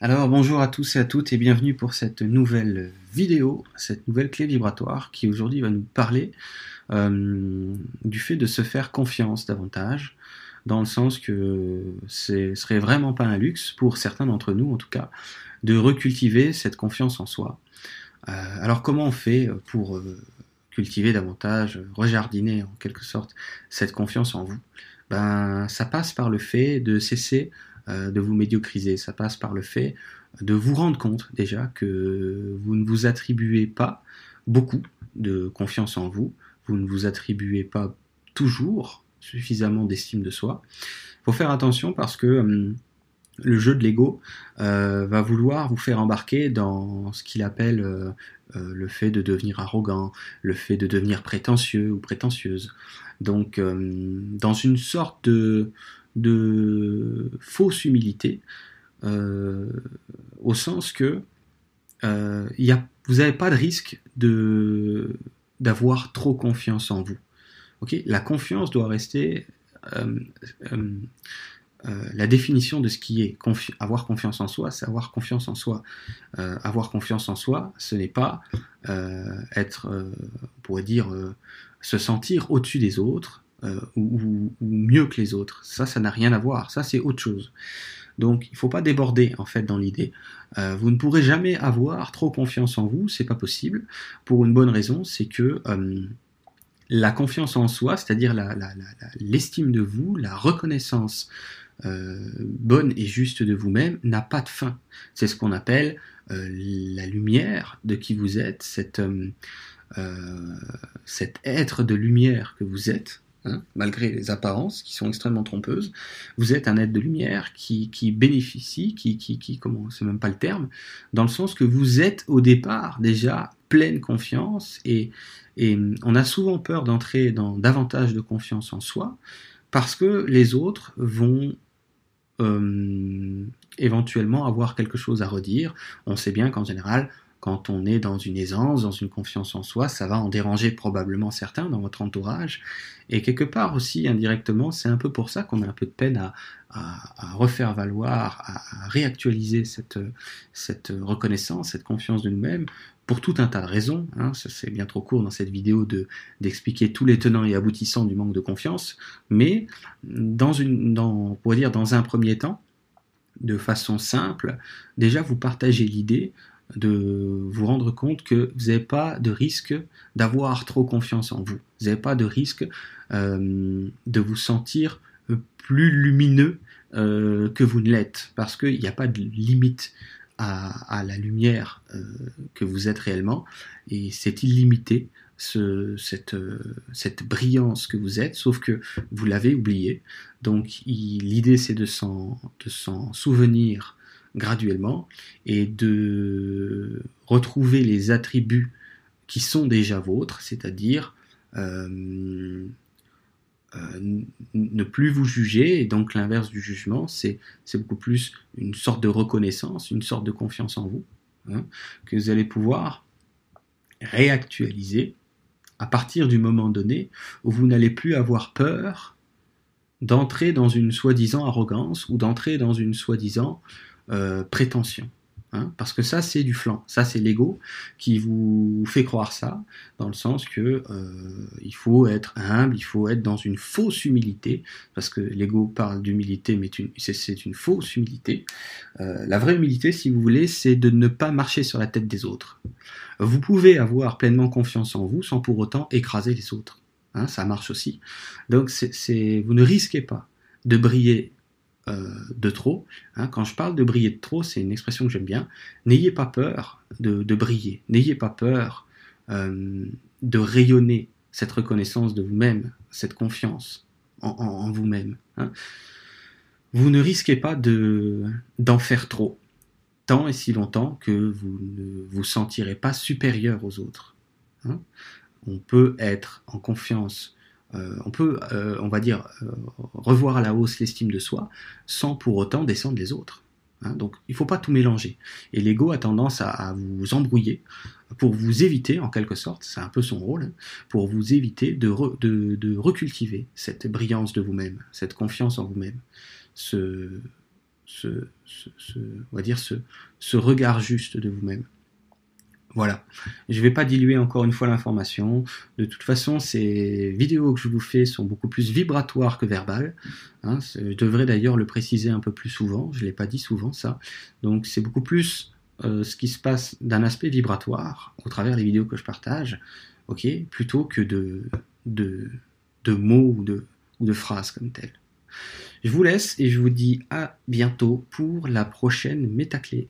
Alors bonjour à tous et à toutes et bienvenue pour cette nouvelle vidéo, cette nouvelle clé vibratoire qui aujourd'hui va nous parler euh, du fait de se faire confiance davantage, dans le sens que ce serait vraiment pas un luxe pour certains d'entre nous en tout cas de recultiver cette confiance en soi. Euh, alors comment on fait pour euh, cultiver davantage, rejardiner en quelque sorte cette confiance en vous? Ben ça passe par le fait de cesser de vous médiocriser. Ça passe par le fait de vous rendre compte déjà que vous ne vous attribuez pas beaucoup de confiance en vous, vous ne vous attribuez pas toujours suffisamment d'estime de soi. Il faut faire attention parce que hum, le jeu de l'ego euh, va vouloir vous faire embarquer dans ce qu'il appelle euh, le fait de devenir arrogant, le fait de devenir prétentieux ou prétentieuse. Donc, hum, dans une sorte de, de fausse humilité, euh, au sens que euh, vous n'avez pas de risque de d'avoir trop confiance en vous. La confiance doit rester euh, la définition de ce qui est avoir confiance en soi, c'est avoir confiance en soi. avoir confiance en soi, ce n'est pas être, on pourrait dire, se sentir au-dessus des autres, euh, ou, mieux que les autres. Ça, ça n'a rien à voir. Ça, c'est autre chose. Donc, il ne faut pas déborder en fait dans l'idée. Euh, vous ne pourrez jamais avoir trop confiance en vous, c'est pas possible. Pour une bonne raison, c'est que euh, la confiance en soi, c'est-à-dire l'estime de vous, la reconnaissance bonne et juste de vous-même, n'a pas de fin. C'est ce qu'on appelle la lumière de qui vous êtes, cet être de lumière que vous êtes, Hein, malgré les apparences qui sont extrêmement trompeuses, vous êtes un être de lumière qui, bénéficie, qui, comment, c'est même pas le terme, dans le sens que vous êtes au départ déjà pleine confiance et, et on a souvent peur d'entrer dans davantage de confiance en soi parce que les autres vont euh, éventuellement avoir quelque chose à redire. On sait bien qu'en général, quand on est dans une aisance, dans une confiance en soi, ça va en déranger probablement certains dans votre entourage. Et quelque part aussi, indirectement, c'est un peu pour ça qu'on a un peu de peine à, refaire valoir, à, réactualiser cette, reconnaissance, cette confiance de nous-mêmes, pour tout un tas de raisons. Hein. C'est bien trop court dans cette vidéo de, d'expliquer tous les tenants et aboutissants du manque de confiance, mais dans dire dans un premier temps, de façon simple, déjà vous partagez l'idée de vous rendre compte que vous n'avez pas de risque d'avoir trop confiance en vous. Vous n'avez pas de risque euh, de vous sentir plus lumineux euh, que vous ne l'êtes, parce qu'il n'y a pas de limite à, la lumière euh, que vous êtes réellement, et c'est illimité. cette, cette brillance que vous êtes, sauf que vous l'avez oublié. Donc l'idée c'est de s'en souvenir graduellement et de retrouver les attributs qui sont déjà vôtres, c'est-à-dire euh, euh, ne plus vous juger, et donc l'inverse du jugement, c'est beaucoup plus une sorte de reconnaissance, une sorte de confiance en vous, hein, que vous allez pouvoir réactualiser à partir du moment donné où vous n'allez plus avoir peur d'entrer dans une soi-disant arrogance ou d'entrer dans une soi-disant euh, prétention. Hein, parce que ça, c'est du flanc. Ça, c'est l'ego qui vous fait croire ça, dans le sens que euh, il faut être humble, il faut être dans une fausse humilité, parce que l'ego parle d'humilité, mais c'est une fausse humilité. Euh, la vraie humilité, si vous voulez, c'est de ne pas marcher sur la tête des autres. Vous pouvez avoir pleinement confiance en vous sans pour autant écraser les autres. Hein, ça marche aussi. Donc, vous ne risquez pas de briller euh, de trop. Hein. Quand je parle de briller de trop, c'est une expression que j'aime bien. N'ayez pas peur de, briller, n'ayez pas peur euh, de rayonner cette reconnaissance de vous-même, cette confiance en, vous-même. Hein. Vous ne risquez pas d'en faire trop, tant et si longtemps que vous ne vous sentirez pas supérieur aux autres. Hein. On peut être en confiance euh, on peut, euh, on va dire, euh, revoir à la hausse l'estime de soi sans pour autant descendre les autres. Hein. donc il ne faut pas tout mélanger. Et l'ego a tendance à, vous embrouiller pour vous éviter, en quelque sorte, c'est un peu son rôle, pour vous éviter de, recultiver cette brillance de vous-même, cette confiance en vous-même, ce, dire ce, regard juste de vous-même. Voilà. Je ne vais pas diluer encore une fois l'information. De toute façon, ces vidéos que je vous fais sont beaucoup plus vibratoires que verbales. Hein. je devrais d'ailleurs le préciser un peu plus souvent. Je ne l'ai pas dit souvent ça. Donc c'est beaucoup plus euh, ce qui se passe d'un aspect vibratoire au travers des vidéos que je partage, ok, plutôt que de, mots ou de, ou de phrases comme telles. Je vous laisse et je vous dis à bientôt pour la prochaine métaclé.